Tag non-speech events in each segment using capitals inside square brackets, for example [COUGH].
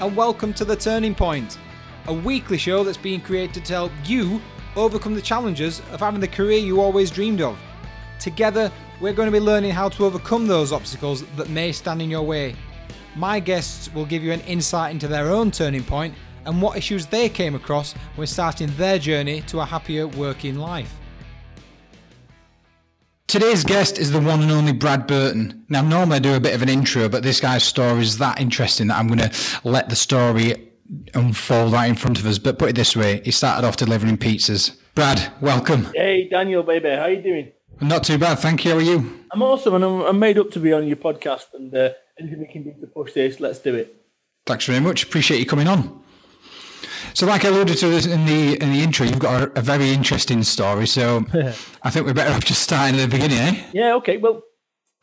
and welcome to The Turning Point, a weekly show that's being created to help you overcome the challenges of having the career you always dreamed of. Together, we're going to be learning how to overcome those obstacles that may stand in your way. My guests will give you an insight into their own turning point and what issues they came across when starting their journey to a happier working life. Today's guest is the one and only Brad Burton. Now, normally I do a bit of an intro, but this guy's story is that interesting that I'm going to let the story unfold right in front of us. But put it this way, he started off delivering pizzas. Brad, welcome. Hey, Daniel, baby, how you doing? Not too bad, thank you. How are you? I'm awesome, and I'm, I'm made up to be on your podcast. And uh, anything we can do to push this, let's do it. Thanks very much. Appreciate you coming on. So, like I alluded to in the in the intro, you've got a, a very interesting story. So, [LAUGHS] I think we're better off just starting at the beginning, eh? Yeah. Okay. Well,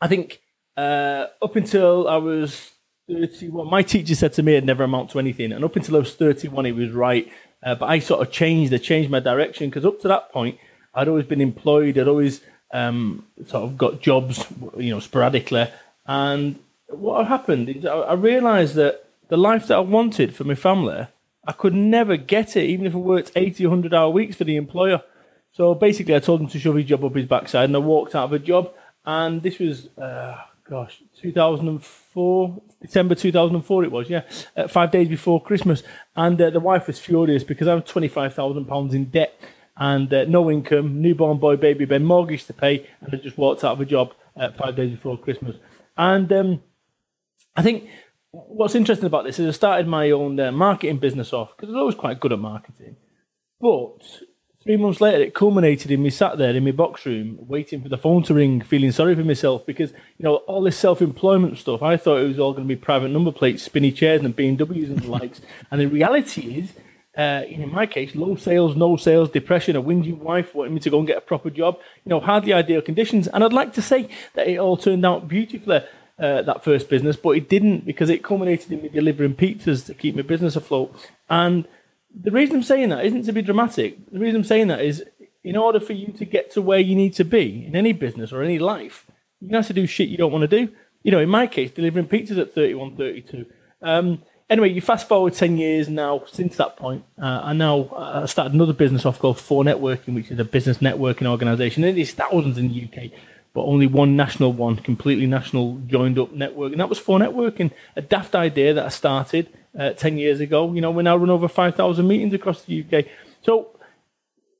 I think uh, up until I was 31, my teacher said to me I'd never amount to anything, and up until I was 31, he was right. Uh, but I sort of changed, I changed my direction because up to that point, I'd always been employed. I'd always um, sort of got jobs, you know, sporadically. And what happened is I, I realised that the life that I wanted for my family I could never get it, even if I worked 80, 100 hour weeks for the employer. So basically, I told him to shove his job up his backside, and I walked out of a job. And this was, uh, gosh, 2004, December 2004 it was, yeah, uh, five days before Christmas. And uh, the wife was furious because I'm £25,000 in debt and uh, no income, newborn boy, baby Ben, mortgage to pay, and I just walked out of a job uh, five days before Christmas. And um, I think what's interesting about this is I started my own uh, marketing business off because I was always quite good at marketing. But three months later, it culminated in me sat there in my box room waiting for the phone to ring, feeling sorry for myself because, you know, all this self employment stuff, I thought it was all going to be private number plates, spinny chairs, and BMWs and the likes. [LAUGHS] And the reality is, uh, in my case, low sales, no sales, depression, a whinging wife wanting me to go and get a proper job, you know, hardly ideal conditions. And I'd like to say that it all turned out beautifully uh, that first business, but it didn't because it culminated in me delivering pizzas to keep my business afloat. And the reason I'm saying that isn't to be dramatic. The reason I'm saying that is in order for you to get to where you need to be in any business or any life, you have to do shit you don't want to do. You know, in my case, delivering pizzas at 31, 32. Um, anyway, you fast forward 10 years now since that point. Uh, I now uh, started another business off called 4Networking, which is a business networking organization. And It is thousands in the UK but only one national one, completely national joined up network. And that was 4Networking, a daft idea that I started uh, 10 years ago. You know, we now run over 5,000 meetings across the UK. So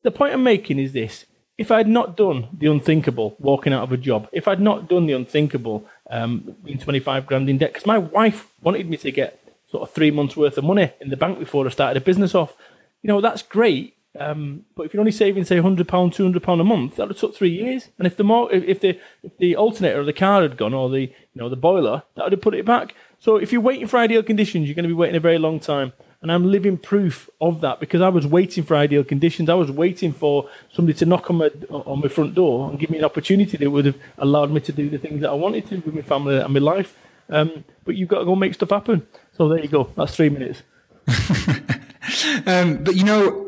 the point I'm making is this. If I'd not done the unthinkable, walking out of a job, if I'd not done the unthinkable, um, being 25 grand in debt, because my wife wanted me to get sort of three months worth of money in the bank before I started a business off, you know, that's great um, but if you're only saving, say, hundred pound, two hundred pound a month, that would took three years. And if the more, if the if the alternator of the car had gone, or the you know the boiler, that would have put it back. So if you're waiting for ideal conditions, you're going to be waiting a very long time. And I'm living proof of that because I was waiting for ideal conditions. I was waiting for somebody to knock on my on my front door and give me an opportunity that would have allowed me to do the things that I wanted to with my family and my life. Um, but you've got to go make stuff happen. So there you go. That's three minutes. [LAUGHS] um, but you know,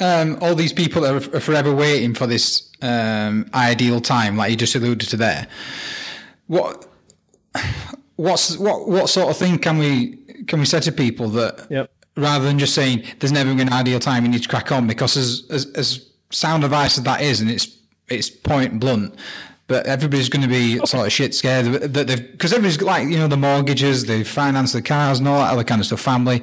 um, all these people are, are forever waiting for this um, ideal time, like you just alluded to there. What what's what what sort of thing can we can we say to people that yep. rather than just saying there's never been an ideal time, you need to crack on because as as, as sound advice as that is, and it's it's point blunt, but everybody's going to be sort of shit scared that they've because everybody's like you know the mortgages, they finance the cars and all that other kind of stuff, family.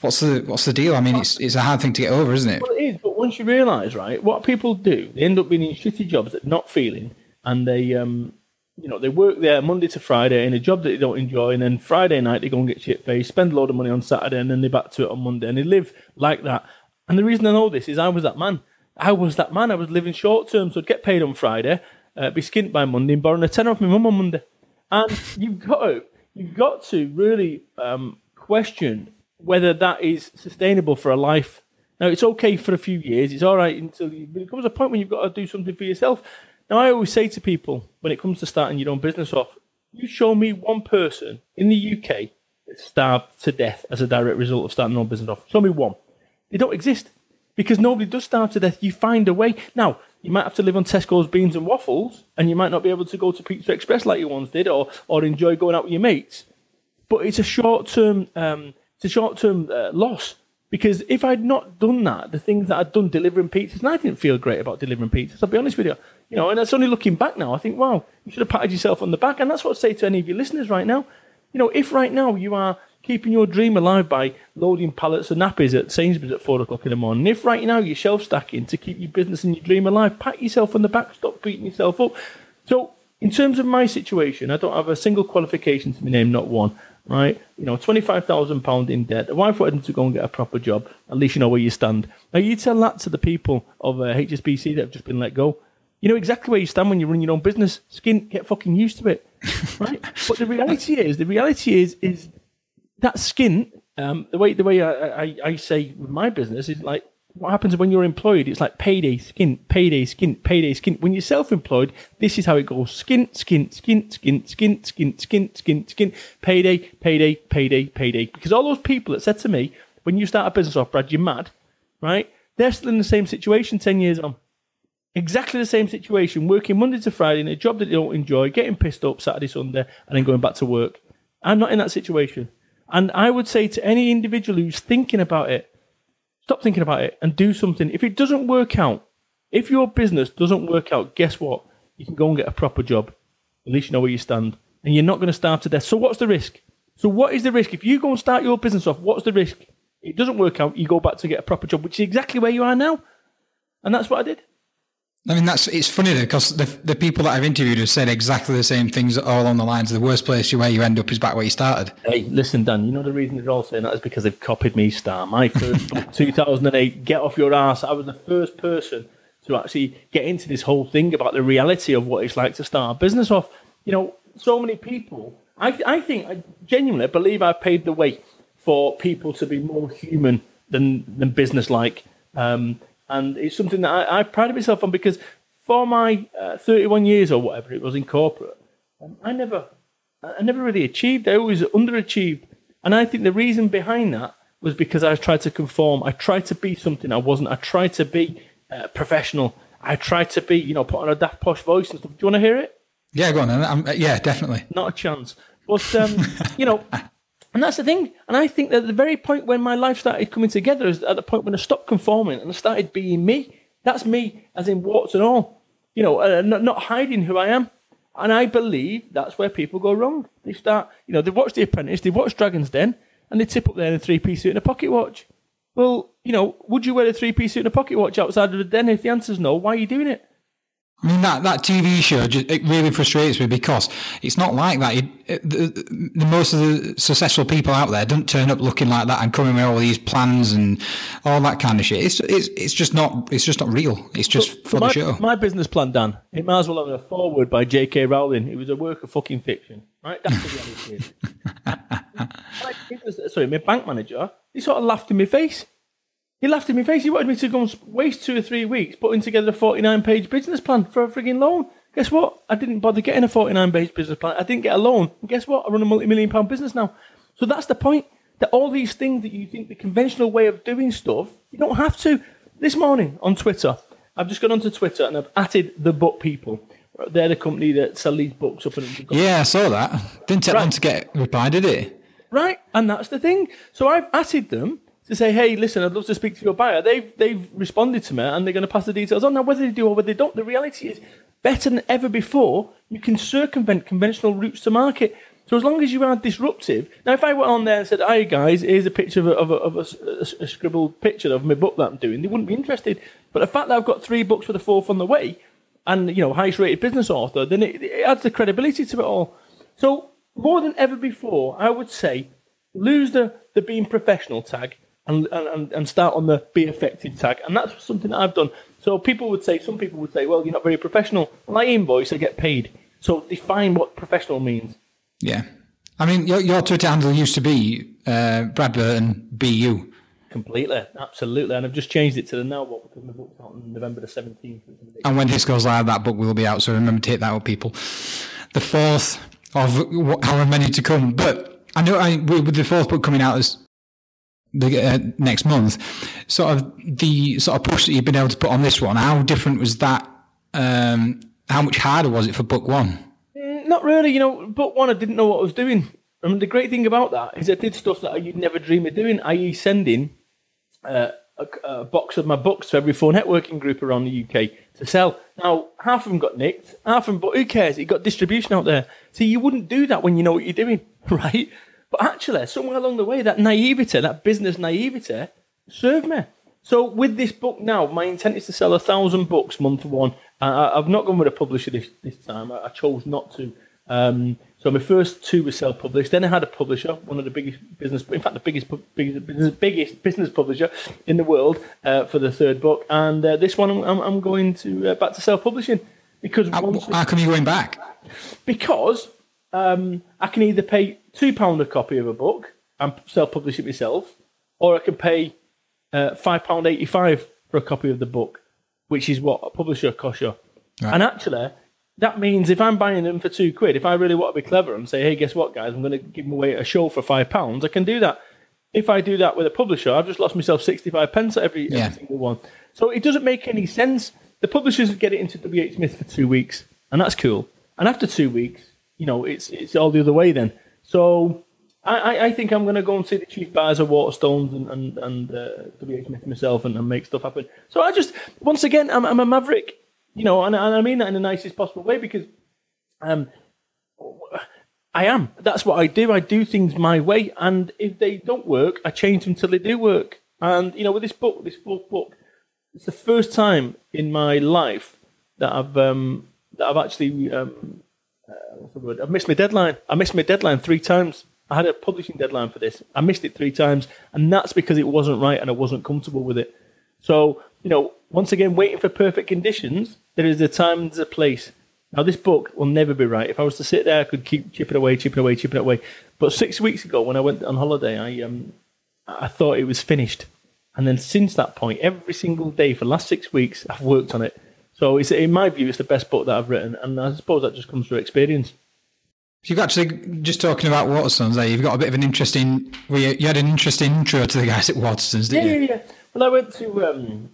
What's the what's the deal? I mean, it's it's a hard thing to get over, isn't it? Well, it is. But once you realise, right, what people do, they end up being in shitty jobs that not feeling, and they um, you know, they work there Monday to Friday in a job that they don't enjoy, and then Friday night they go and get shit faced, spend a load of money on Saturday, and then they're back to it on Monday, and they live like that. And the reason I know this is I was that man. I was that man. I was living short term, so I'd get paid on Friday, uh, be skint by Monday, and borrowing a tenner off my mum on Monday. And you've got to, you've got to really um, question whether that is sustainable for a life. Now, it's okay for a few years. It's all right until you, there comes a point when you've got to do something for yourself. Now, I always say to people when it comes to starting your own business off, you show me one person in the UK that starved to death as a direct result of starting their own business off. Show me one. They don't exist because nobody does starve to death. You find a way. Now, you might have to live on Tesco's beans and waffles, and you might not be able to go to Pizza Express like you once did, or or enjoy going out with your mates. But it's a short term um, It's a short term uh, loss. Because if I'd not done that, the things that I'd done delivering pizzas, and I didn't feel great about delivering pizzas, I'll be honest with you. You know, and it's only looking back now, I think, wow, you should have patted yourself on the back. And that's what I'd say to any of your listeners right now. You know, if right now you are keeping your dream alive by loading pallets of nappies at Sainsbury's at four o'clock in the morning, if right now you're shelf stacking to keep your business and your dream alive, pat yourself on the back, stop beating yourself up. So, in terms of my situation, I don't have a single qualification to my name, not one right? You know, £25,000 in debt. Why wanted him to go and get a proper job. At least you know where you stand. Now, you tell that to the people of uh, HSBC that have just been let go. You know exactly where you stand when you run your own business. Skin, get fucking used to it, [LAUGHS] right? but the reality is, the reality is, is that skin. Um, the way the way I, I, I say with my business is like what happens when you're employed? It's like payday, skin, payday, skin, payday, skin. When you're self-employed, this is how it goes: skin, skin, skin, skin, skin, skin, skin, skin, skin, payday, payday, payday, payday. Because all those people that said to me, when you start a business off, Brad, you're mad, right? They're still in the same situation ten years on. Exactly the same situation, working Monday to Friday in a job that they don't enjoy, getting pissed up Saturday, Sunday, and then going back to work. I'm not in that situation. And I would say to any individual who's thinking about it, Stop thinking about it and do something. If it doesn't work out, if your business doesn't work out, guess what? You can go and get a proper job. At least you know where you stand. And you're not going to starve to death. So what's the risk? So what is the risk? If you go and start your business off, what's the risk? It doesn't work out, you go back to get a proper job, which is exactly where you are now. And that's what I did. I mean, that's it's funny though because the the people that I've interviewed have said exactly the same things all along the lines. of The worst place where you end up is back where you started. Hey, listen, Dan. You know the reason they're all saying that is because they've copied me. Star my first [LAUGHS] book, 2008. Get off your ass. I was the first person to actually get into this whole thing about the reality of what it's like to start a business off. You know, so many people. I I think I genuinely believe I paid the way for people to be more human than than business like. Um, and it's something that I, I pride myself on because for my uh, 31 years or whatever it was in corporate, um, I never, I never really achieved. I always underachieved, and I think the reason behind that was because I tried to conform. I tried to be something I wasn't. I tried to be uh, professional. I tried to be, you know, put on a daft posh voice and stuff. Do you want to hear it? Yeah, go on. Uh, yeah, definitely. Not a chance. But um, you know, [LAUGHS] and that's the thing. And I think that the very point when my life started coming together is at the point when I stopped conforming and I started being me. That's me, as in warts and all. You know, uh, not, not hiding who I am. And I believe that's where people go wrong. They start, you know, they watch The Apprentice, they watch Dragon's Den, and they tip up there in a three piece suit and a pocket watch. Well, you know, would you wear a three piece suit and a pocket watch outside of the den? If the answer's no, why are you doing it? I mean that that TV show just, it really frustrates me because it's not like that. It, it, the, the, most of the successful people out there don't turn up looking like that and coming with all these plans and all that kind of shit. It's it's, it's just not it's just not real. It's just for my, the show. My business plan, Dan, it might as well have a forward by J.K. Rowling. It was a work of fucking fiction, right? That's the reality. [LAUGHS] sorry, my bank manager, he sort of laughed in my face. He laughed in my face. He wanted me to go and waste two or three weeks putting together a 49 page business plan for a frigging loan. Guess what? I didn't bother getting a 49 page business plan. I didn't get a loan. And guess what? I run a multi million pound business now. So that's the point. That all these things that you think the conventional way of doing stuff, you don't have to. This morning on Twitter, I've just gone onto Twitter and I've added the book people. They're the company that sell these books up and Yeah, I saw that. Didn't take right. long to get reply, did it? Right, and that's the thing. So I've added them to say, hey, listen, I'd love to speak to your buyer. They've they've responded to me and they're going to pass the details on. Now, whether they do or whether they don't, the reality is better than ever before. You can circumvent conventional routes to market. So as long as you are disruptive. Now, if I went on there and said, "Hey guys, here's a picture of a, of a, of a, a scribbled picture of my book that I'm doing," they wouldn't be interested. But the fact that I've got three books with a fourth on the way, and you know, highest rated business author, then it, it adds the credibility to it all. So more than ever before, I would say, lose the the being professional tag and, and, and start on the be effective tag. And that's something that I've done. So people would say, some people would say, well, you're not very professional. Well, I invoice, I get paid. So define what professional means. Yeah. I mean, your, your Twitter handle used to be uh, Brad Burton BU. Completely, absolutely. And I've just changed it to the now book because my book's out on November the 17th. And when this goes live, that book will be out. So remember to take that up, people. The fourth of however many to come. But I know I, with the fourth book coming out, as the uh, next month. Sort of the sort of push that you've been able to put on this one. How different was that? Um, how much harder was it for book one? Mm, not really. You know, book one, I didn't know what I was doing. I mean, the great thing about that is I did stuff that you'd never dream of doing, i.e., sending uh, a, a, box of my books to every 4Networking group around the UK to sell. Now, half of them got nicked, half of them, but who cares? It got distribution out there. See, you wouldn't do that when you know what you're doing, [LAUGHS] right? But actually, somewhere along the way, that naivety, that business naivety, served me. So with this book now, my intent is to sell a thousand books month one. Uh, I've not gone with a publisher this, this time. I, I chose not to. Um, so my first two were self-published. Then I had a publisher, one of the biggest business, in fact, the biggest biggest, biggest business publisher in the world uh, for the third book. And uh, this one, I'm, I'm going to uh, back to self-publishing because how, how come you're going back? Because um, I can either pay two pound a copy of a book and self-publish it myself, or I can pay uh, five pound eighty-five for a copy of the book, which is what a publisher costs you. Right. And actually that means if I'm buying them for two quid, if I really want to be clever and say, hey, guess what, guys, I'm going to give them away a show for five pounds, I can do that. If I do that with a publisher, I've just lost myself 65 pence every, yeah. every single one. So it doesn't make any sense. The publishers get it into WH Smith for two weeks, and that's cool. And after two weeks, you know, it's it's all the other way then. So I, I think I'm going to go and see the chief buyers of Waterstones and, and, and uh, WH Smith myself and, and, make stuff happen. So I just, once again, I'm, I'm a maverick you know, and, and I mean that in the nicest possible way because um, I am. That's what I do. I do things my way, and if they don't work, I change them till they do work. And you know, with this book, this fourth book, it's the first time in my life that I've um, that I've actually um, uh? I've missed my deadline. I missed my deadline three times. I had a publishing deadline for this. I missed it three times, and that's because it wasn't right and I wasn't comfortable with it. So you know, once again, waiting for perfect conditions, there is a time and a place. Now, this book will never be right. If I was to sit there, I could keep chipping away, chipping away, chipping away. But six weeks ago, when I went on holiday, I um, I thought it was finished. And then since that point, every single day for the last six weeks, I've worked on it. So it's, in my view, it's the best book that I've written. And I suppose that just comes through experience. You've actually just talking about Waterstones there. You've got a bit of an interesting. Well, you had an interesting intro to the guys at Waterstones, didn't yeah, you? Yeah, yeah. Well, I went to um,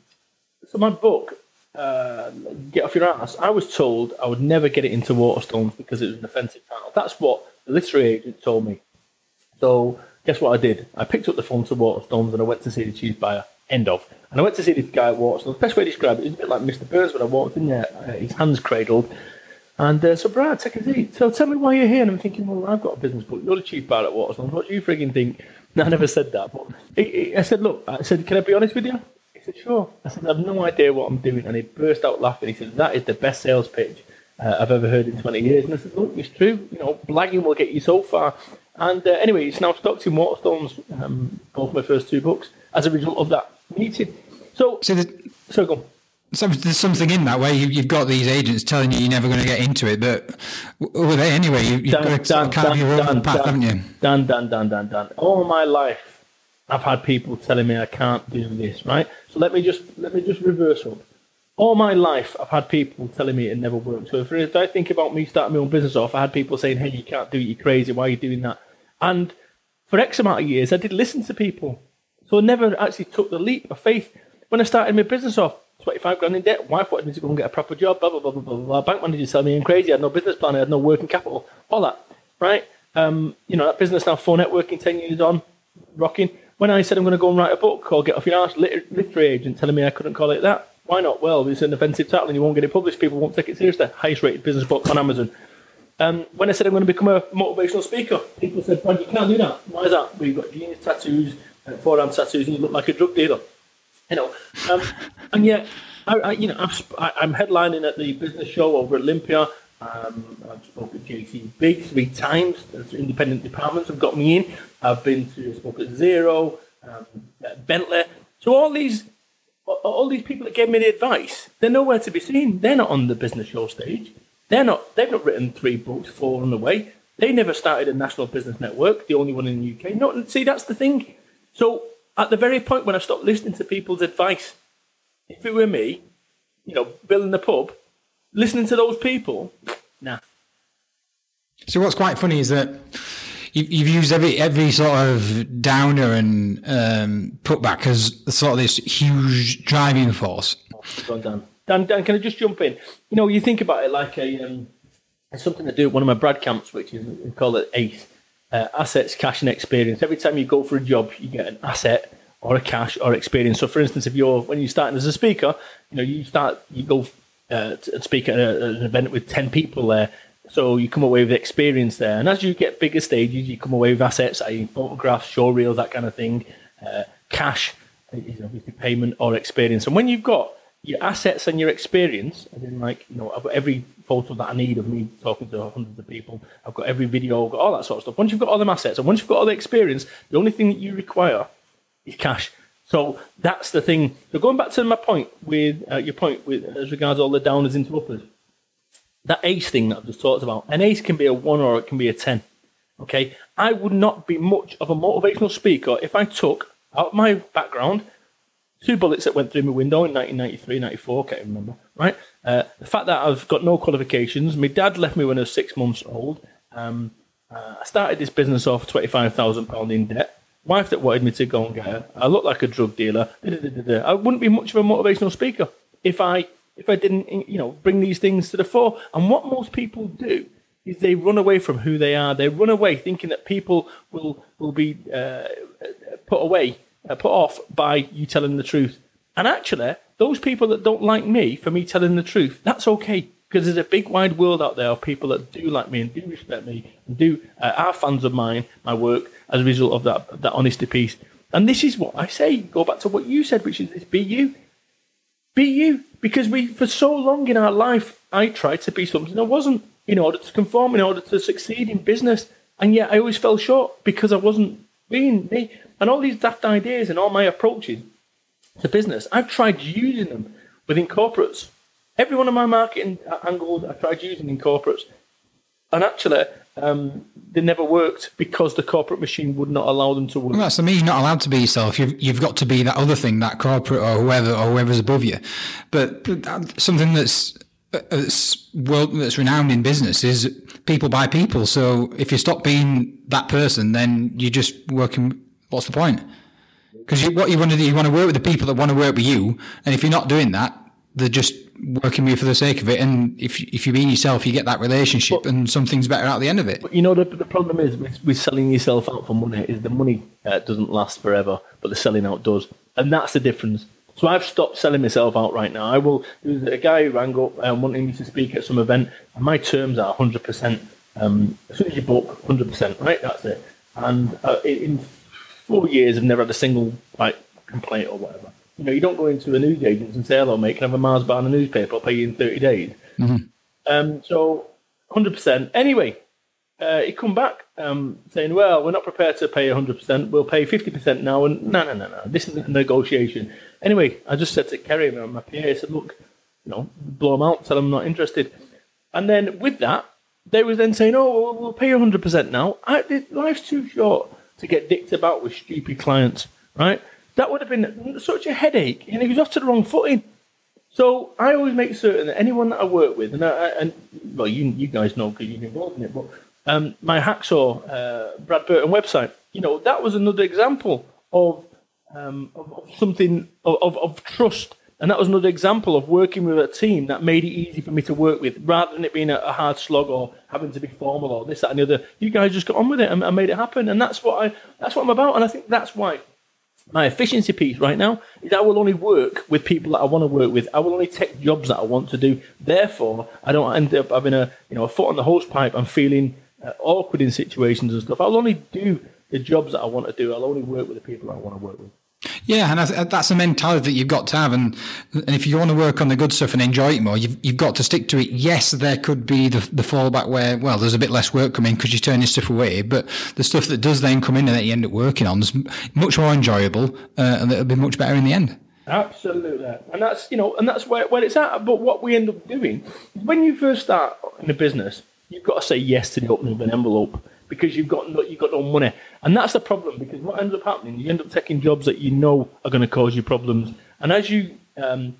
so my book, uh, Get Off Your Ass, I was told I would never get it into Waterstones because it was an offensive title. That's what the literary agent told me. So guess what I did? I picked up the phone to Waterstones and I went to see the chief buyer. End of. And I went to see this guy at Waterstones. The best way to describe it is a bit like Mr. Burns when I walked in there, uh, his hands cradled. And uh, so, Brad, take a seat. So, tell me why you're here. And I'm thinking, well, I've got a business book. You're the chief buyer at Waterstones. What do you frigging think? [LAUGHS] No, I never said that. But I said, look, I said, can I be honest with you? He said, sure. I said, I have no idea what I'm doing. And he burst out laughing. He said, that is the best sales pitch uh, I've ever heard in 20 years. And I said, look, it's true. You know, blagging will get you so far. And uh, anyway, it's now stocked in Waterstones, um, both my first two books, as a result of that So, so, the, so go on. So there's something in that way. You, have got these agents telling you you're never going to get into it, but were they anyway? You, have got to carve your own path, haven't you? Dan, Dan, Dan, Dan, Dan. All my life, I've had people telling me I can't do this, right? So let me just let me just reverse up. All my life, I've had people telling me it never worked. So if, if I think about me starting my own business off, I had people saying, "Hey, you can't do it. You're crazy. Why are you doing that?" And for X amount of years, I did listen to people. So I never actually took the leap of faith. When I started my business off, 25 grand in debt, wife wanted me to go and get a proper job, blah, blah, blah, blah, blah, blah. Bank manager telling me I'm crazy, I had no business plan, I had no working capital, all that, right? Um, you know, that business now, 4Networking, 10 years on, rocking. When I said I'm going to go and write a book called Get Off Your Arse, literary agent telling me I couldn't call it that. Why not? Well, it's an offensive title and you won't get it published. People won't take it seriously. Highest rated business book on Amazon. Um, when I said I'm going to become a motivational speaker, people said, Brad, you can't do that. Why is that? You've got genius tattoos, uh, forearm tattoos, and you look like a drug dealer. You know, um, [LAUGHS] and yet, I, I, you know, i am headlining at the business show over at Olympia. Um, I've spoken at JC Big three times. Independent departments have got me in. I've been to spoke at Xero, um, Bentley. So all these all these people that gave me the advice, they're nowhere to be seen. They're not on the business show stage. They're not. They've not written three books, four on the way. They never started a national business network, the only one in the UK. No, see, that's the thing. So at the very point when I stopped listening to people's advice, if it were me, you know, building the pub, listening to those people, nah. So what's quite funny is that you've, used every every sort of downer and um, putback as sort of this huge driving force. Oh, Dan. Dan, Dan, can I just jump in? You know, you think about it like a um, something to do at one of my Brad camps, which is we call it ACE. Uh, assets, cash, and experience. Every time you go for a job, you get an asset or a cash or experience. So, for instance, if you're when you're starting as a speaker, you know you start you go uh, speak at a, an event with ten people there. So you come away with experience there, and as you get bigger stages, you come away with assets, i.e., photographs, show reels, that kind of thing. Uh, cash is obviously payment or experience, and when you've got your assets and your experience, I mean, like you know, every photo that I need of me talking to hundreds of people. I've got every video, got all that sort of stuff. Once you've got all them assets and once you've got all the experience, the only thing that you require is cash. So that's the thing. So going back to my point with uh, your point with as regards all the downers into uppers, that ace thing that I've just talked about, an ace can be a one or it can be a ten. Okay, I would not be much of a motivational speaker if I took out my background two bullets that went through my window in 1993, 94, can't remember, right? Uh, the fact that I've got no qualifications, my dad left me when I was six months old. Um, uh, I started this business off £25,000 in debt. Wife that wanted me to go and get her. I look like a drug dealer. I wouldn't be much of a motivational speaker if I if I didn't, you know, bring these things to the fore. And what most people do is they run away from who they are. They run away thinking that people will will be uh, put away uh, put off by you telling the truth. And actually, those people that don't like me for me telling the truth, that's okay because there's a big wide world out there of people that do like me and do respect me and do uh, are fans of mine, my work as a result of that that honesty piece. And this is what I say. Go back to what you said, which is this: be you, be you. Because we, for so long in our life, I tried to be something I wasn't in order to conform, in order to succeed in business, and yet I always fell short because I wasn't being me. And all these daft ideas and all my approaches to business, I've tried using them within corporates. Every one of my marketing angles I tried using in corporates. And actually, um, they never worked because the corporate machine would not allow them to work. Well, that's the mean you're not allowed to be yourself. You've you've got to be that other thing, that corporate or whoever or whoever's above you. But something that's that's world that's renowned in business is people by people. So if you stop being that person, then you're just working what's the point? Because what you want to do, you want to work with the people that want to work with you, and if you're not doing that, they're just working with you for the sake of it. And if if you're being yourself, you get that relationship, but, and something's better out the end of it. But you know, the, the problem is with, with selling yourself out for money is the money uh, doesn't last forever, but the selling out does, and that's the difference. So I've stopped selling myself out right now. I will. There's a guy who rang up um, wanting me to speak at some event, and my terms are 100%. Um, as soon as you book, 100%, right? That's it. And uh, in four years, I've never had a single like complaint or whatever. You know, you don't go into a news agent and say, "Hello, mate, can I have a Mars bar in the newspaper? I'll pay you in 30 days." Mm-hmm. Um, so, 100%. Anyway, uh, he come back um, saying, "Well, we're not prepared to pay 100%. We'll pay 50% now." And no, no, no, no. This isn't a negotiation. Anyway, I just said to Kerry, my PA, I said, "Look, you know, blow them out, tell them I'm not interested." And then with that, they were then saying, "Oh, we'll pay you 100% now." I, life's too short to get dicked about with stupid clients, right? That would have been such a headache, and he was off to the wrong footing. So I always make certain that anyone that I work with, and, I, and well, you you guys know because you've been involved in it, but um, my Hacksaw uh, Brad Burton website, you know, that was another example of um, of, of, something of, of trust and that was another example of working with a team that made it easy for me to work with, rather than it being a, hard slog or having to be formal or this, that, and the other. You guys just got on with it and, and made it happen, and that's what I that's what I'm about. And I think that's why my efficiency piece right now is I will only work with people that I want to work with. I will only take jobs that I want to do. Therefore, I don't end up having a you know a foot on the hose pipe and feeling uh, awkward in situations and stuff. I'll only do the jobs that I want to do. I'll only work with the people I want to work with. Yeah, and that's a mentality that you've got to have, and and if you want to work on the good stuff and enjoy it more, you've you've got to stick to it. Yes, there could be the the fallback where well, there's a bit less work coming because you turn your stuff away, but the stuff that does then come in and that you end up working on is much more enjoyable, uh, and it'll be much better in the end. Absolutely, and that's you know, and that's where where it's at. But what we end up doing when you first start in a business, you've got to say yes to the opening of an envelope because you've got no, you've got no money, and that's the problem. Because what ends up happening, you end up taking jobs that you know are going to cause you problems, and as you um,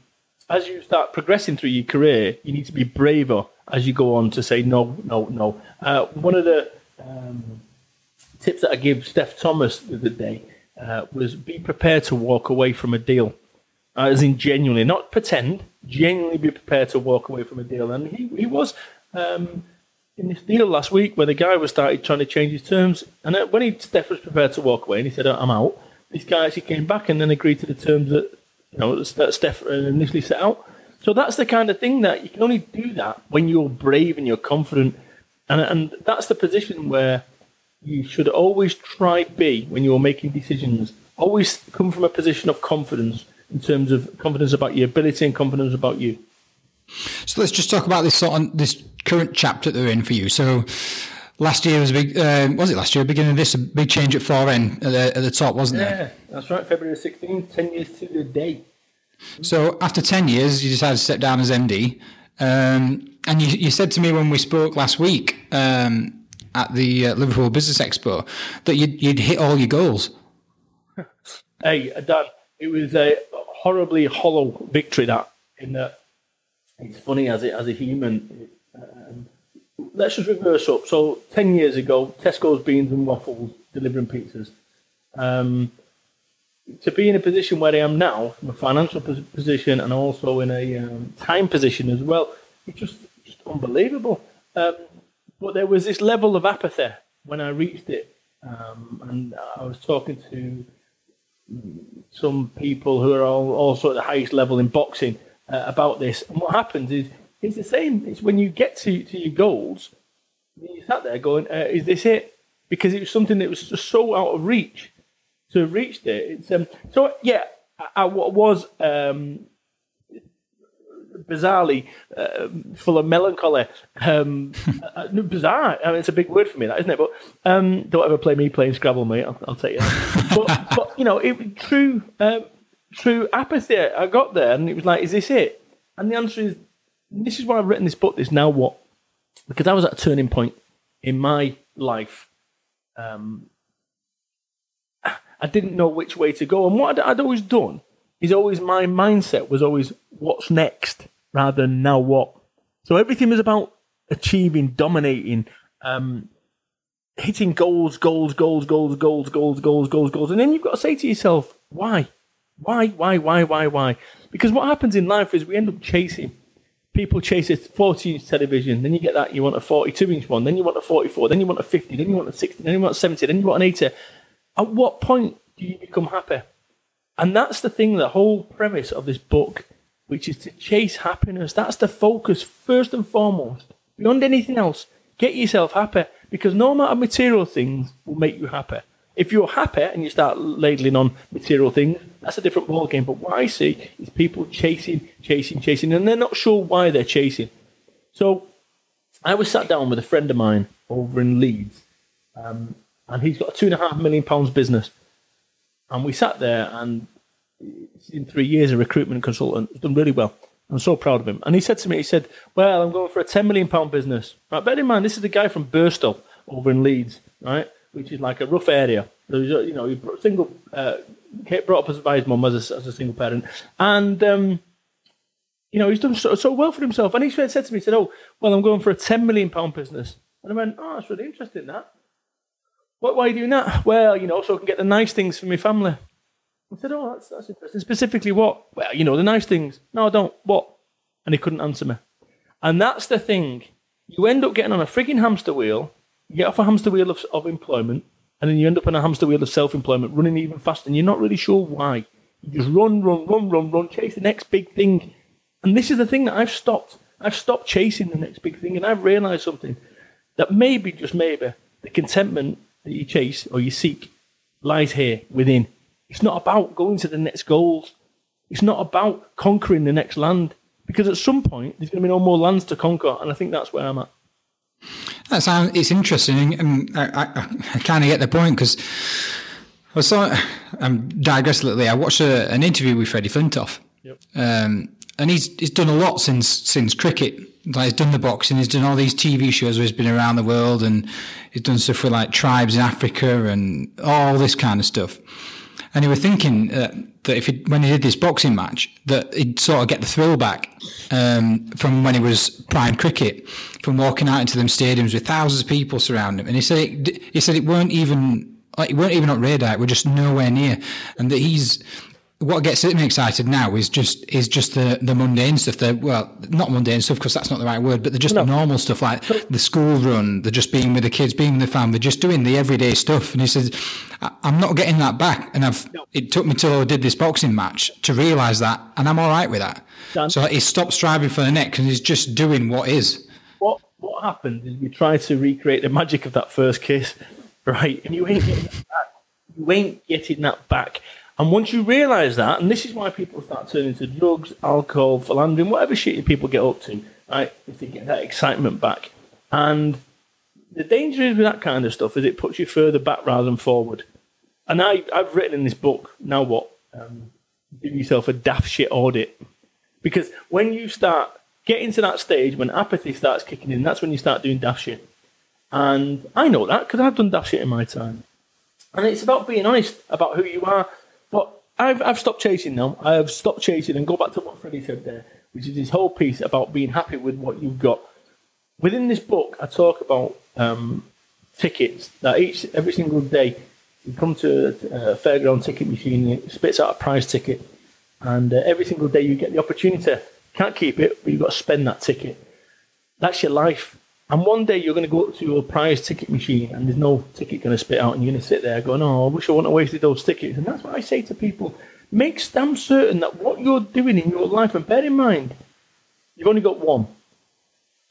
as you start progressing through your career, you need to be braver as you go on to say no, no, no. Uh, one of the um, tips that I give Steph Thomas the other day uh, was be prepared to walk away from a deal, uh, as in genuinely, not pretend, genuinely be prepared to walk away from a deal. And he, he was um, in this deal last week where the guy was started trying to change his terms, and uh, when he Steph was prepared to walk away, and he said, "I'm out," this guy actually came back and then agreed to the terms that you know that Steph initially set out. So that's the kind of thing that you can only do that when you're brave and you're confident, and and that's the position where you should always try be when you're making decisions. Always come from a position of confidence in terms of confidence about your ability and confidence about you. So let's just talk about this sort of this current chapter they're in for you. So last year was a big, uh, was it last year? Beginning of this, a big change at 4N at the, at the top, wasn't yeah, there? Yeah, that's right. February 16th, 10 years to the day. So after 10 years, you decided to step down as MD. Um, and you, you, said to me when we spoke last week um, at the uh, Liverpool Business Expo that you'd, you'd hit all your goals. [LAUGHS] hey, Dan, it was a horribly hollow victory that in that it's funny as a, as a human. Um, let's just reverse up. So, 10 years ago, Tesco's Beans and Waffles delivering pizzas. Um, to be in a position where I am now, from a financial position and also in a um, time position as well, it's just, just unbelievable. Um, but there was this level of apathy when I reached it. Um, and I was talking to some people who are all, also at the highest level in boxing uh, about this. And what happens is it's the same. It's when you get to, to your goals, you sat there going, uh, "Is this it?" Because it was something that was just so out of reach to have reached it. It's um, so yeah. I, I was um, bizarrely uh, full of melancholy. Um, [LAUGHS] uh, bizarre. I mean, it's a big word for me, that isn't it? But um, don't ever play me playing Scrabble, mate. I'll, I'll tell you. [LAUGHS] but, but you know, it true, um, true apathy. I got there, and it was like, is this it? And the answer is, this is why I've written this book. This now what? Because I was at a turning point in my life. Um, I didn't know which way to go, and what I'd, I'd always done is always my mindset was always what's next rather than now what. So everything was about achieving, dominating, um, hitting goals, goals, goals, goals, goals, goals, goals, goals, goals. And then you've got to say to yourself, why? Why, why, why, why, why? Because what happens in life is we end up chasing. People chase a 40 inch television, then you get that, you want a 42 inch one, then you want a 44, then you want a 50, then you want a 60, then you want a 70, then you want an 80. At what point do you become happy? And that's the thing, the whole premise of this book, which is to chase happiness. That's the focus, first and foremost. Beyond anything else, get yourself happy because no matter material things will make you happy. If you're happy and you start ladling on material things, that's a different ball game. But what I see is people chasing, chasing, chasing, and they're not sure why they're chasing. So I was sat down with a friend of mine over in Leeds, um, and he's got a two and a half million pounds business. And we sat there, and in three years, a recruitment consultant, he's done really well. I'm so proud of him. And he said to me, he said, "Well, I'm going for a 10 million pound business." Right, bear in mind, this is the guy from Birstall over in Leeds, right, which is like a rough area. You know, he single, uh, brought up by his mum as a, as a single parent, and um, you know, he's done so, so well for himself. And he said to me, he said, "Oh, well, I'm going for a 10 million pound business." And I went, "Oh, that's really interesting. That." What, why are you doing that? Well, you know, so I can get the nice things for my family. I said, oh, that's, that's interesting. Specifically what? Well, you know, the nice things. No, I don't. What? And he couldn't answer me. And that's the thing. You end up getting on a frigging hamster wheel, you get off a hamster wheel of, of employment, and then you end up on a hamster wheel of self employment, running even faster, and you're not really sure why. You just run, run, run, run, run, chase the next big thing. And this is the thing that I've stopped. I've stopped chasing the next big thing, and I've realized something that maybe, just maybe, the contentment that you chase or you seek lies here within. It's not about going to the next goals. It's not about conquering the next land because at some point there's going to be no more lands to conquer, and I think that's where I'm at. That sounds it's interesting, and I, I, I kind of get the point because I saw. I'm digress a little. bit. I watched a, an interview with Freddie Flintoff, yep. um, and he's he's done a lot since since cricket. Like he's done the boxing, he's done all these TV shows where he's been around the world, and he's done stuff with like tribes in Africa and all this kind of stuff. And he was thinking that if he, when he did this boxing match, that he'd sort of get the thrill back um, from when he was prime cricket, from walking out into them stadiums with thousands of people surrounding him. And he said it, he said it weren't even like it weren't even on radar; were just nowhere near, and that he's what gets me excited now is just is just the the mundane stuff. The well, not mundane stuff because that's not the right word, but the just no. normal stuff like the school run, the just being with the kids, being with the family, just doing the everyday stuff. And he says, "I'm not getting that back." And I've no. it took me till I did this boxing match to realise that, and I'm all right with that. Done. So he stopped striving for the neck and he's just doing what is. What what happened is we tried to recreate the magic of that first kiss, [LAUGHS] right? And you ain't getting that back. You ain't getting that back. And once you realise that, and this is why people start turning to drugs, alcohol, philandering, whatever shit people get up to, right, is to get that excitement back. And the danger is with that kind of stuff is it puts you further back rather than forward. And I, I've written in this book, now what? Um, give yourself a daft shit audit. Because when you start getting to that stage, when apathy starts kicking in, that's when you start doing daft shit. And I know that because I've done daft shit in my time. And it's about being honest about who you are I've, I've stopped chasing them. I've stopped chasing and go back to what Freddie said there, which is this whole piece about being happy with what you've got. Within this book, I talk about um, tickets that each every single day you come to a fairground ticket machine, it spits out a prize ticket, and uh, every single day you get the opportunity. Can't keep it, but you've got to spend that ticket. That's your life. And one day you're going to go up to your prize ticket machine and there's no ticket going to spit out, and you're going to sit there going, Oh, I wish I wouldn't have wasted those tickets. And that's what I say to people make damn certain that what you're doing in your life, and bear in mind, you've only got one.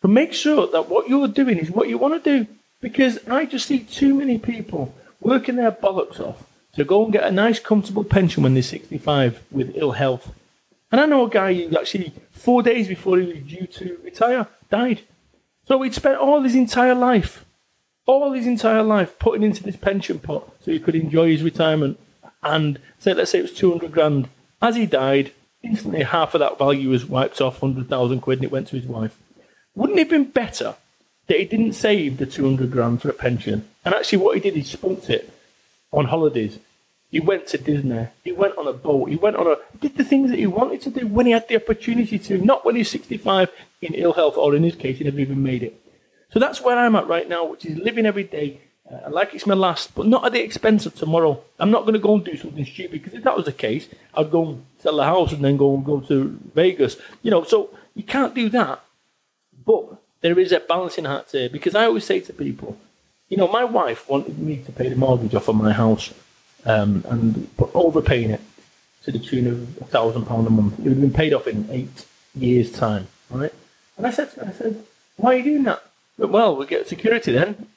So make sure that what you're doing is what you want to do. Because I just see too many people working their bollocks off to go and get a nice, comfortable pension when they're 65 with ill health. And I know a guy who actually, four days before he was due to retire, died. So he'd spent all his entire life, all his entire life, putting into this pension pot so he could enjoy his retirement. And say, let's say it was 200 grand. As he died, instantly half of that value was wiped off, 100,000 quid, and it went to his wife. Wouldn't it have been better that he didn't save the 200 grand for a pension? And actually, what he did, he spent it on holidays. He went to Disney. He went on a boat. He went on a did the things that he wanted to do when he had the opportunity to, not when he's 65 in ill health, or in his case, he never even made it. So that's where I'm at right now, which is living every day uh, like it's my last, but not at the expense of tomorrow. I'm not going to go and do something stupid because if that was the case, I'd go and sell the house and then go and go to Vegas. You know, so you can't do that. But there is a balancing act here because I always say to people, you know, my wife wanted me to pay the mortgage off of my house um, and but overpaying it to the tune of a thousand pound a month. It would have been paid off in eight years' time, right? And I said, I said, why are you doing that? But, well, we get security then.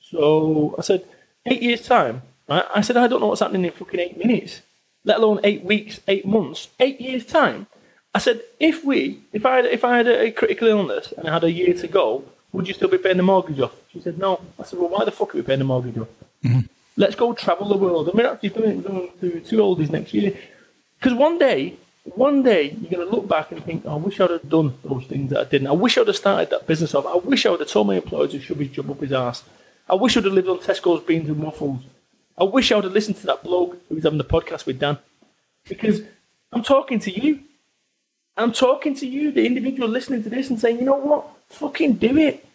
So I said, eight years' time, right? I said, I don't know what's happening in fucking eight minutes, let alone eight weeks, eight months, eight years' time. I said, if we, if I, if I had a critical illness and I had a year to go, would you still be paying the mortgage off? She said, no. I said, well, why the fuck are we paying the mortgage off? Mm-hmm. Let's go travel the world. And we're actually doing, going to two oldies next year. Because one day, one day, you're going to look back and think, oh, I wish I'd have done those things that I didn't. I wish I'd have started that business off. I wish I would have told my employer to shove his job up his ass. I wish I'd have lived on Tesco's beans and waffles. I wish I would have listened to that bloke who was having the podcast with Dan. Because I'm talking to you. I'm talking to you, the individual listening to this and saying, you know what? Fucking do it.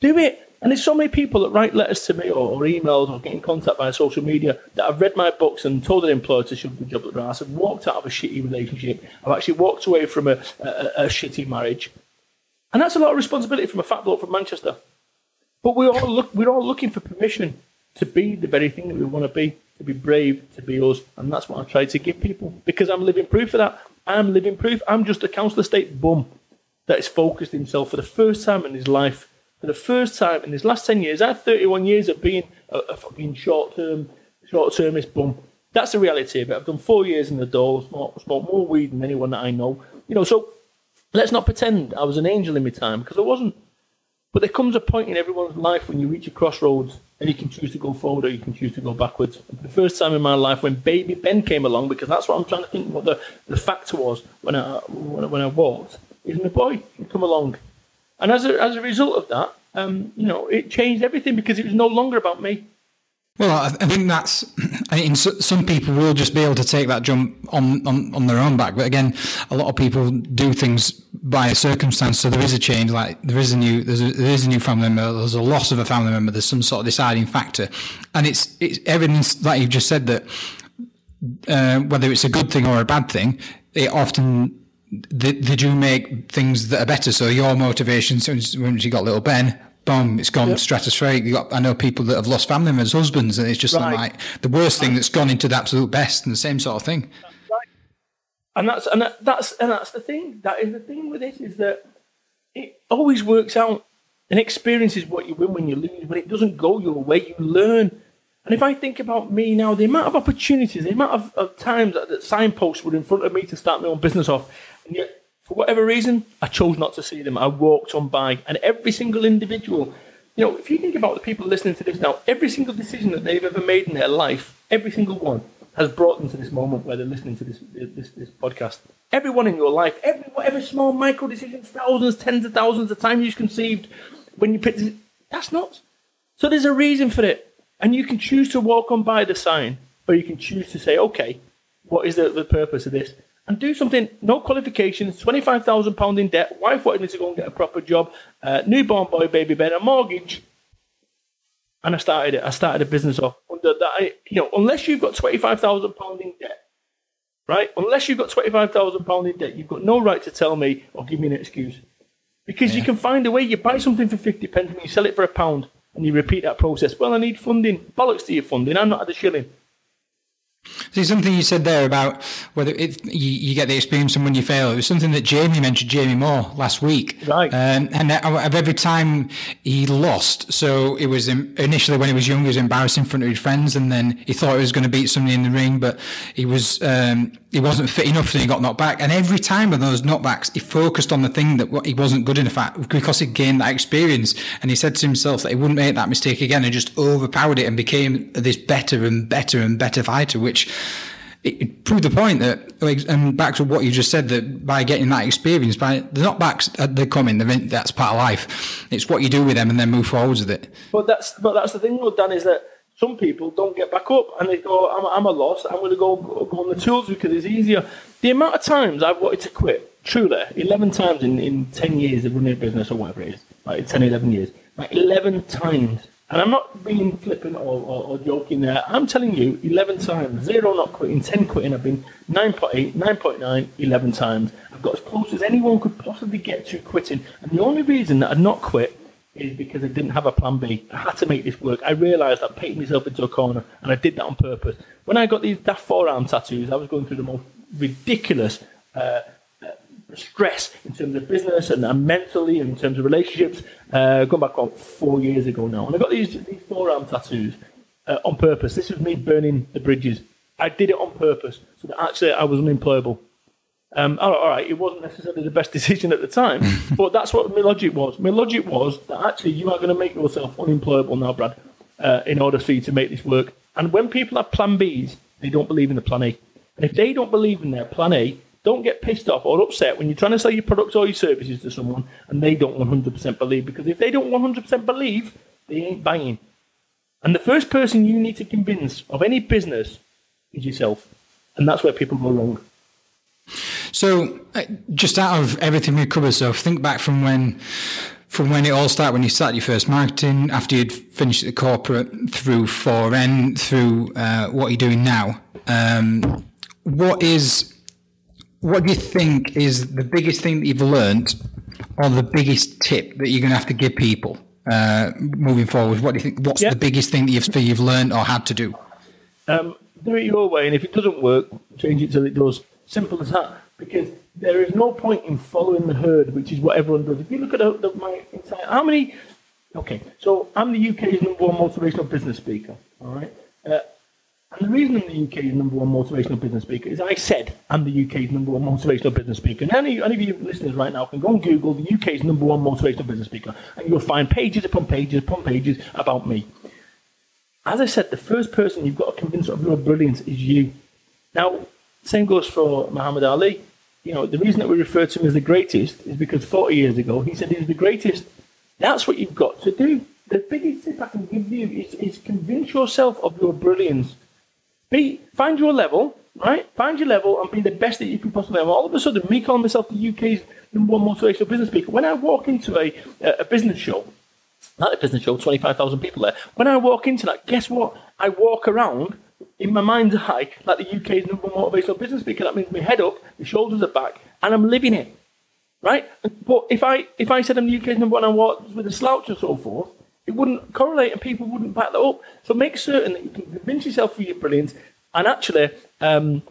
Do it. And there's so many people that write letters to me or, or emails or get in contact via social media that have read my books and told their employer to shove the job at their ass. I've walked out of a shitty relationship. I've actually walked away from a, a, a shitty marriage. And that's a lot of responsibility from a fat bloke from Manchester. But we're all look, we're all looking for permission to be the very thing that we want to be, to be brave, to be us, and that's what I try to give people because I'm living proof of that. I'm living proof. I'm just a council estate bum that has focused himself for the first time in his life, for the first time in his last ten years. I have 31 years of being a, a fucking short term, short termist bum. That's the reality of it. I've done four years in the door, smoked, smoked more weed than anyone that I know. You know, so let's not pretend I was an angel in my time because I wasn't. But there comes a point in everyone's life when you reach a crossroads and you can choose to go forward or you can choose to go backwards. And for the first time in my life, when baby Ben came along, because that's what I'm trying to think what the, the factor was when I, when I when I walked, is my boy come along. And as a, as a result of that, um, you know, it changed everything because it was no longer about me. Well, I think that's. I mean, some people will just be able to take that jump on, on, on their own back, but again, a lot of people do things by a circumstance. So there is a change. Like there is a new, there's a, there is a new family member. There's a loss of a family member. There's some sort of deciding factor, and it's it's evidence that you've just said that uh, whether it's a good thing or a bad thing, it often they, they do make things that are better. So your motivation, when you got little Ben, boom, it's gone yep. stratospheric. You got, I know people that have lost family members, husbands, and it's just right. like the worst thing that's gone into the absolute best, and the same sort of thing. Right. And that's and that, that's and that's the thing. That is the thing with this is that it always works out. An experience is what you win when you lose. When it doesn't go your way, you learn. And if I think about me now, the amount of opportunities, the amount of, of times that, that signposts were in front of me to start my own business off, and yet for whatever reason, I chose not to see them. I walked on by, and every single individual, you know, if you think about the people listening to this now, every single decision that they've ever made in their life, every single one has brought them to this moment where they're listening to this this, this podcast. Everyone in your life, every whatever small micro decisions, thousands, tens of thousands of times you've conceived when you this, that's not. So there's a reason for it, and you can choose to walk on by the sign, or you can choose to say, okay, what is the, the purpose of this? And do something. No qualifications, twenty five thousand pound in debt. Wife wanted me to go and get a proper job. Uh, newborn boy, baby Ben, a mortgage, and I started it. I started a business off under that. You know, unless you've got twenty five thousand pound in debt, right? Unless you've got twenty five thousand pound in debt, you've got no right to tell me or give me an excuse, because yeah. you can find a way. You buy something for fifty pence and you sell it for a pound, and you repeat that process. Well, I need funding. Bollocks to your funding. I'm not at a shilling. See something you said there about whether it, you, you, get the experience and when you fail. It was something that Jamie mentioned, Jamie Moore, last week. Right. Um, and of every time he lost, so it was initially when he was young, he was embarrassed in front of his friends, and then he thought he was going to beat somebody in the ring, but he was um, he wasn't fit enough, and he got knocked back. And every time of those knockbacks, he focused on the thing that he wasn't good enough at because he gained that experience. And he said to himself that he wouldn't make that mistake again, and just overpowered it and became this better and better and better fighter, which it proved the point that, and back to what you just said, that by getting that experience, by the knockbacks, uh, they're coming. That's part of life. It's what you do with them, and then move forwards with it. But that's but that's the thing, though, Dan, is that some people don't get back up and they go, I'm, I'm a loss. I'm going to go, go on the tools because it's easier. The amount of times I've wanted to quit, truly, 11 times in, in 10 years of running a business or whatever it is, like 10, 11 years, like 11 times and I'm not being flippant or, or, or, joking there. I'm telling you, 11 times, zero not quitting, 10 quitting. I've been 9.8, 9.9, 11 times. I've got as close as anyone could possibly get to quitting. And the only reason that I'd not quit is because I didn't have a plan B. I had to make this work. I realised I'd painted myself into a corner, and I did that on purpose. When I got these daft forearm tattoos, I was going through the most ridiculous uh, stress in terms of business and, and mentally in terms of relationships. Uh, going back about four years ago now, and I got these these forearm tattoos uh, on purpose. This was me burning the bridges. I did it on purpose so that actually I was unemployable. Um, all, right, all right, it wasn't necessarily the best [LAUGHS] decision at the time, but that's what my logic was. My logic was that actually you are going to make yourself unemployable now, Brad, uh, in order for you to make this work. And when people have plan Bs, they don't believe in the plan A. And if they don't believe in their plan A, don't get pissed off or upset when you're trying to sell your products or your services to someone and they don't 100% believe. Because if they don't 100% believe, they ain't buying. And the first person you need to convince of any business is yourself. And that's where people go wrong. So, uh, just out of everything we covered, so think back from when from when it all started, when you started your first marketing, after you'd finished the corporate, through 4N, through uh, what you're doing now. Um, what is what do you think is the biggest thing that you've learned or the biggest tip that you're going to have to give people uh, moving forward? What do you think? What's the biggest thing that you've, you've learned or had to do? Um, do it your way, and if it doesn't work, change it till it does. Simple as that. Because there is no point in following the herd, which is what everyone does. If you look at the, the, my entire, how many? Okay, so I'm the UK's number one motivational business speaker. All right. Uh, and the reason I'm the UK's number one motivational business speaker is I said I'm the UK's number one motivational business speaker. And any, any of you listeners right now can go and Google the UK's number one motivational business speaker, and you'll find pages upon pages upon pages about me. As I said, the first person you've got to convince of your brilliance is you. Now, same goes for Muhammad Ali. You know, the reason that we refer to him as the greatest is because 40 years ago he said he was the greatest. That's what you've got to do. The biggest tip I can give you is, is convince yourself of your brilliance be find your level, right? Find your level and be the best that you can possibly. Have. All of a sudden, me calling myself the UK's number one motivational business speaker. When I walk into a a business show, not a business show, twenty five thousand people there. When I walk into that, guess what? I walk around in my mind's eye, like the UK's number one motivational business speaker. That means my head up, my shoulders are back, and I'm living it. Right? But if I if I said I'm the UK's number one and was with a slouch or so forth, it wouldn't correlate and people wouldn't back that up. So make certain that you can convince yourself of your brilliance and actually um,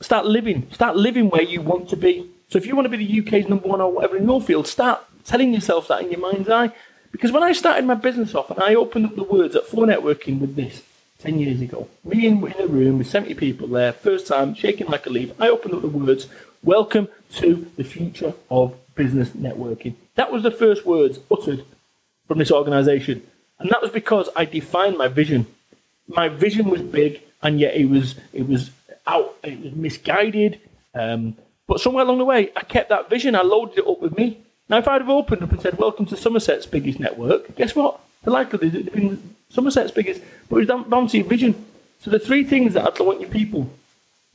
start living, start living where you want to be. So if you want to be the UK's number one or whatever in your field, start telling yourself that in your mind's eye. Because when I started my business off and I opened up the words at 4Networking with this 10 years ago, me in, in a room with 70 people there, first time, shaking like a leaf, I opened up the words, Welcome to the future of business networking. That was the first words uttered from this organization. And that was because I defined my vision. My vision was big and yet it was it was out it was misguided. Um, but somewhere along the way I kept that vision, I loaded it up with me. Now if I'd have opened up and said, Welcome to Somerset's biggest network, guess what? The likelihood Somerset's biggest, but it was down to your vision. So the three things that I want your people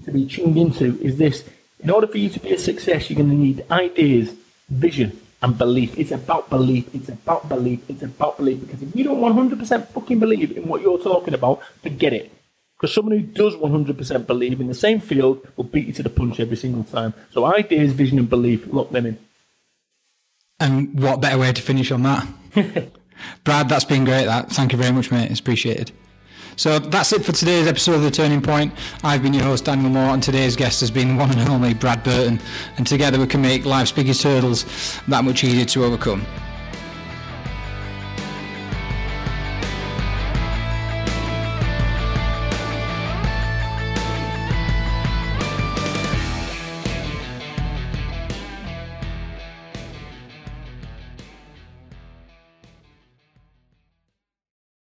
to be tuned into is this. In order for you to be a success, you're going to need ideas, vision, and belief. It's about belief. It's about belief. It's about belief. Because if you don't 100% fucking believe in what you're talking about, forget it. Because someone who does 100% believe in the same field will beat you to the punch every single time. So ideas, vision, and belief, lock them in. And what better way to finish on that? [LAUGHS] Brad, that's been great. That thank you very much, mate. It's appreciated. So that's it for today's episode of The Turning Point. I've been your host, Daniel Moore, and today's guest has been one and only Brad Burton. And together we can make life's biggest hurdles that much easier to overcome.